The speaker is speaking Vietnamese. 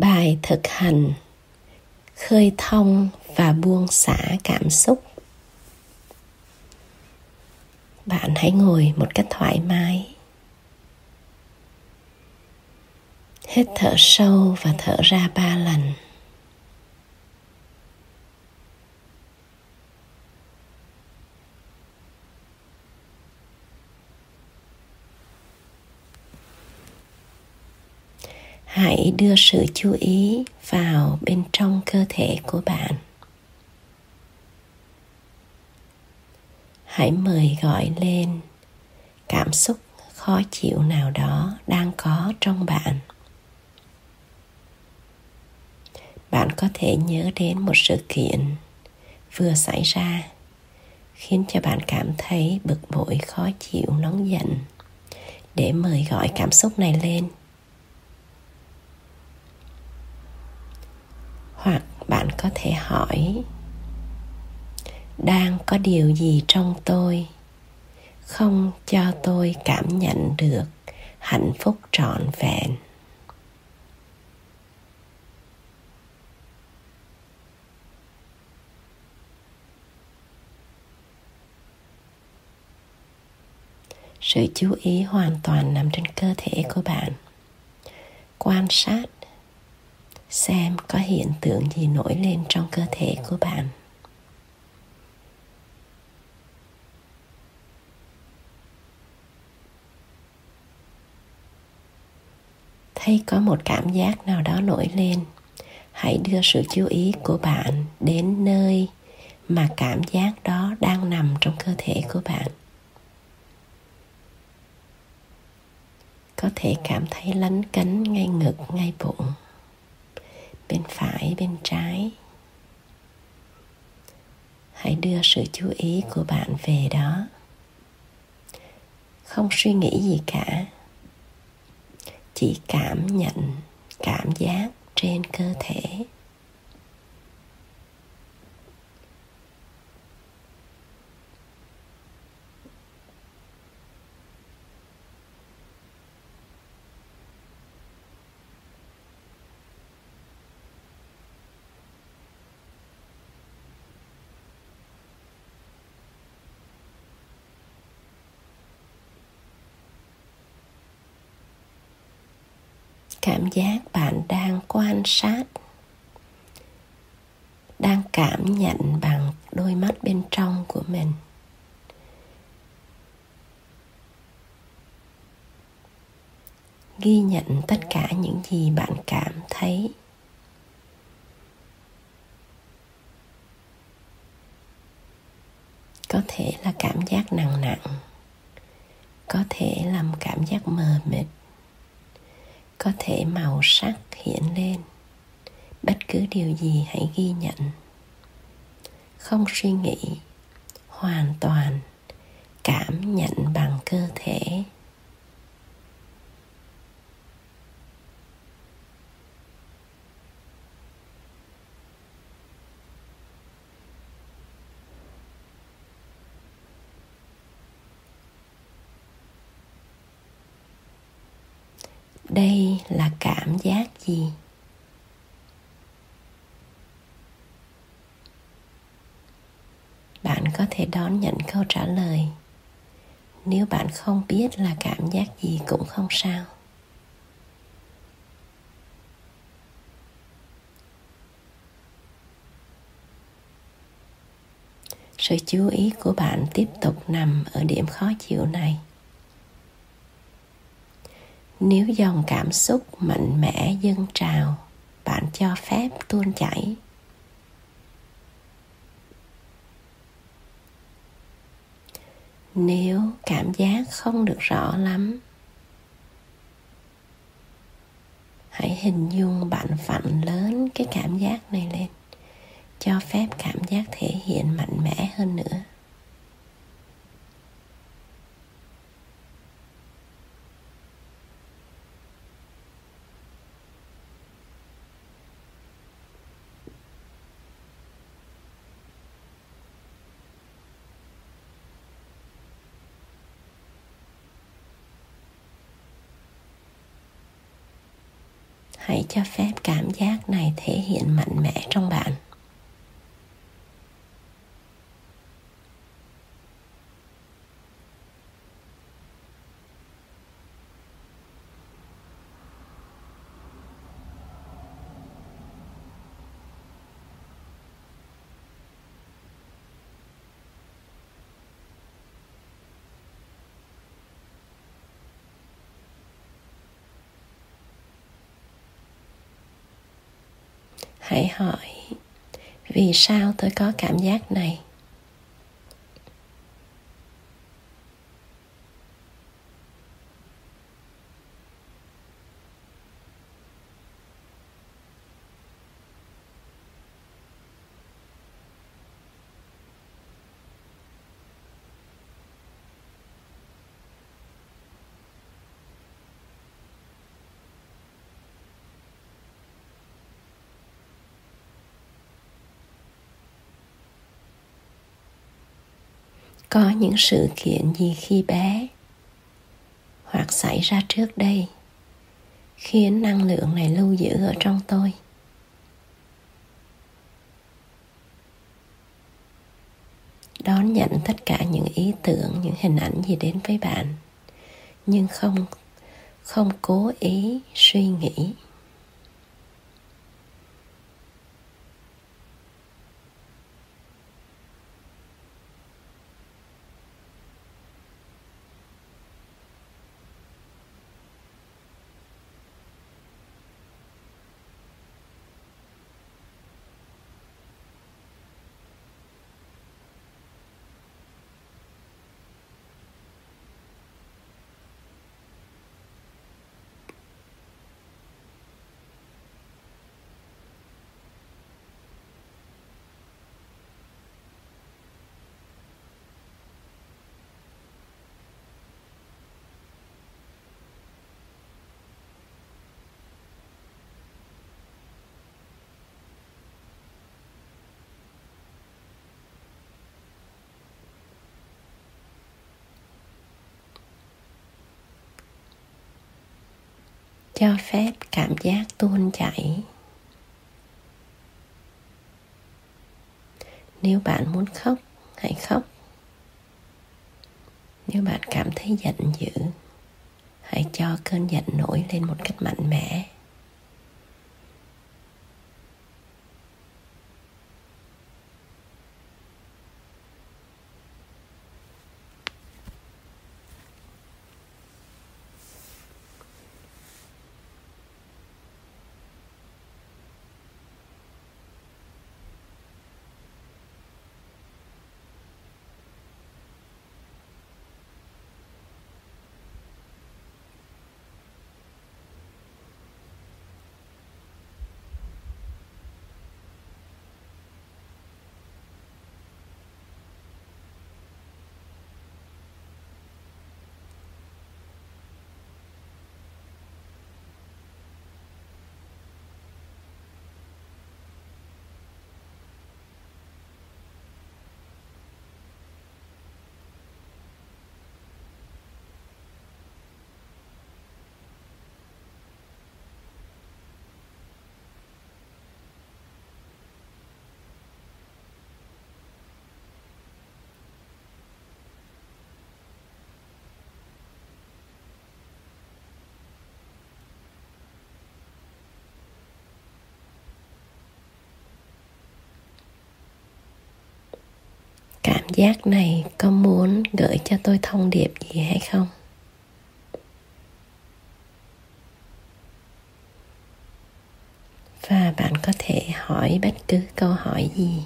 bài thực hành, khơi thông và buông xả cảm xúc. Bạn hãy ngồi một cách thoải mái. Hít thở sâu và thở ra ba lần. Hãy đưa sự chú ý vào bên trong cơ thể của bạn. Hãy mời gọi lên cảm xúc khó chịu nào đó đang có trong bạn. Bạn có thể nhớ đến một sự kiện vừa xảy ra khiến cho bạn cảm thấy bực bội, khó chịu, nóng giận. Để mời gọi cảm xúc này lên hoặc bạn có thể hỏi, đang có điều gì trong tôi? Không cho tôi cảm nhận được hạnh phúc trọn vẹn. Sự chú ý hoàn toàn nằm trên cơ thể của bạn. Quan sát xem có hiện tượng gì nổi lên trong cơ thể của bạn. Thấy có một cảm giác nào đó nổi lên, hãy đưa sự chú ý của bạn đến nơi mà cảm giác đó đang nằm trong cơ thể của bạn. Có thể cảm thấy lấn cấn ngay ngực, ngay bụng bên phải, bên trái. Hãy đưa sự chú ý của bạn về đó. Không suy nghĩ gì cả. Chỉ cảm nhận cảm giác trên cơ thể. Cảm giác bạn đang quan sát, đang cảm nhận bằng đôi mắt bên trong của mình. Ghi nhận tất cả những gì bạn cảm thấy. Có thể là cảm giác nặng nặng, có thể là một cảm giác mờ mịt có thể màu sắc hiện lên. Bất cứ điều gì hãy ghi nhận. Không suy nghĩ, hoàn toàn cảm nhận bằng cơ thể. Đây là cảm giác gì? Bạn có thể đón nhận câu trả lời. Nếu bạn không biết là cảm giác gì cũng không sao. Sự chú ý của bạn tiếp tục nằm ở điểm khó chịu này nếu dòng cảm xúc mạnh mẽ dâng trào, bạn cho phép tuôn chảy. Nếu cảm giác không được rõ lắm, hãy hình dung bạn vặn lớn cái cảm giác này lên, cho phép cảm giác thể hiện mạnh mẽ hơn nữa. Hãy cho phép cảm giác này thể hiện mạnh mẽ trong bạn. Hãy hỏi vì sao tôi có cảm giác này? Có những sự kiện gì khi bé hoặc xảy ra trước đây khiến năng lượng này lưu giữ ở trong tôi? Đón nhận tất cả những ý tưởng, những hình ảnh gì đến với bạn, nhưng không không cố ý suy nghĩ. Cho phép cảm giác tuôn chảy. Nếu bạn muốn khóc, hãy khóc. Nếu bạn cảm thấy giận dữ, hãy cho cơn giận nổi lên một cách mạnh mẽ cảm giác này có muốn gửi cho tôi thông điệp gì hay không? Và bạn có thể hỏi bất cứ câu hỏi gì.